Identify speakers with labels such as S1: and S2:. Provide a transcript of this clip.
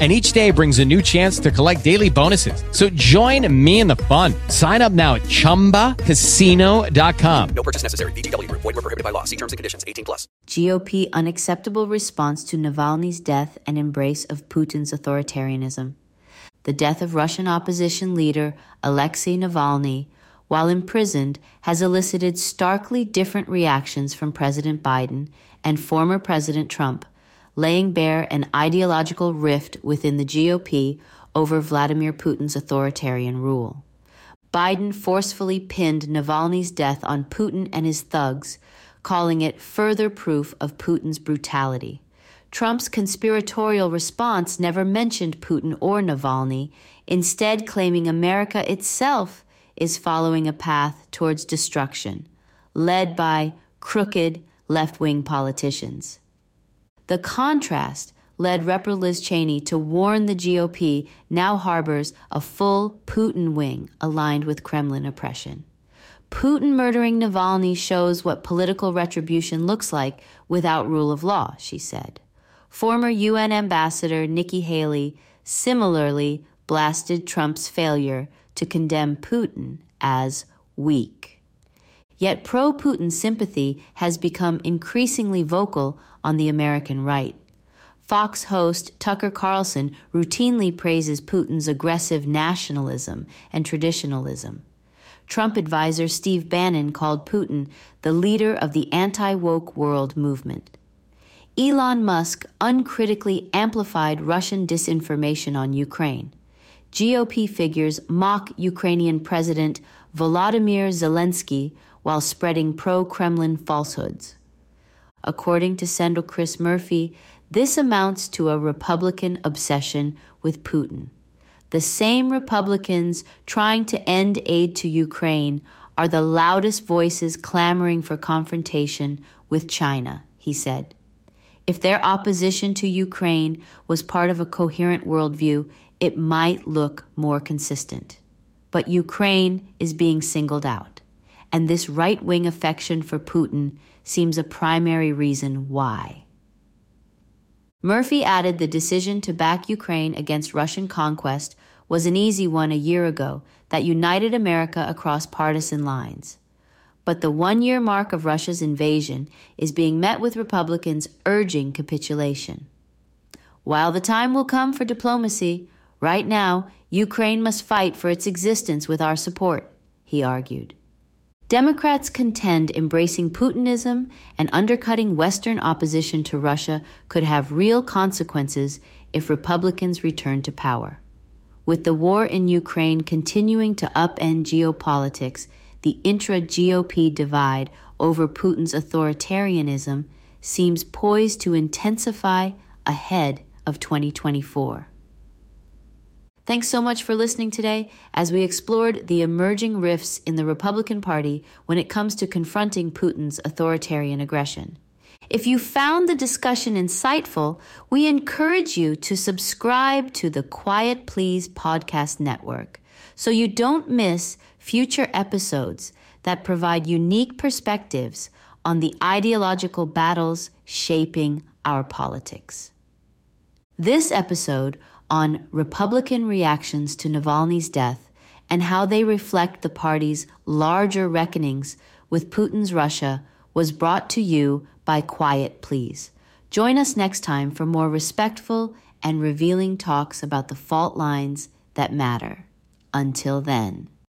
S1: and each day brings a new chance to collect daily bonuses. So join me in the fun. Sign up now at ChumbaCasino.com.
S2: No purchase necessary. VGW. Void were prohibited by law. See terms and conditions. 18 plus.
S3: GOP unacceptable response to Navalny's death and embrace of Putin's authoritarianism. The death of Russian opposition leader Alexei Navalny, while imprisoned, has elicited starkly different reactions from President Biden and former President Trump laying bare an ideological rift within the GOP over Vladimir Putin's authoritarian rule. Biden forcefully pinned Navalny's death on Putin and his thugs, calling it further proof of Putin's brutality. Trump's conspiratorial response never mentioned Putin or Navalny, instead, claiming America itself is following a path towards destruction, led by crooked left wing politicians. The contrast led Rep. Liz Cheney to warn the GOP now harbors a full Putin wing aligned with Kremlin oppression. Putin murdering Navalny shows what political retribution looks like without rule of law, she said. Former UN Ambassador Nikki Haley similarly blasted Trump's failure to condemn Putin as weak. Yet pro Putin sympathy has become increasingly vocal on the American right. Fox host Tucker Carlson routinely praises Putin's aggressive nationalism and traditionalism. Trump advisor Steve Bannon called Putin the leader of the anti woke world movement. Elon Musk uncritically amplified Russian disinformation on Ukraine. GOP figures mock Ukrainian President Volodymyr Zelensky while spreading pro Kremlin falsehoods. According to Sendell Chris Murphy, this amounts to a Republican obsession with Putin. The same Republicans trying to end aid to Ukraine are the loudest voices clamoring for confrontation with China, he said. If their opposition to Ukraine was part of a coherent worldview, it might look more consistent. But Ukraine is being singled out, and this right wing affection for Putin seems a primary reason why. Murphy added the decision to back Ukraine against Russian conquest was an easy one a year ago that united America across partisan lines. But the one year mark of Russia's invasion is being met with Republicans urging capitulation. While the time will come for diplomacy, right now, Ukraine must fight for its existence with our support, he argued. Democrats contend embracing Putinism and undercutting Western opposition to Russia could have real consequences if Republicans return to power. With the war in Ukraine continuing to upend geopolitics, the intra GOP divide over Putin's authoritarianism seems poised to intensify ahead of 2024. Thanks so much for listening today as we explored the emerging rifts in the Republican Party when it comes to confronting Putin's authoritarian aggression. If you found the discussion insightful, we encourage you to subscribe to the Quiet Please podcast network so you don't miss future episodes that provide unique perspectives on the ideological battles shaping our politics. This episode on Republican reactions to Navalny's death and how they reflect the party's larger reckonings with Putin's Russia was brought to you by Quiet Please. Join us next time for more respectful and revealing talks about the fault lines that matter. Until then.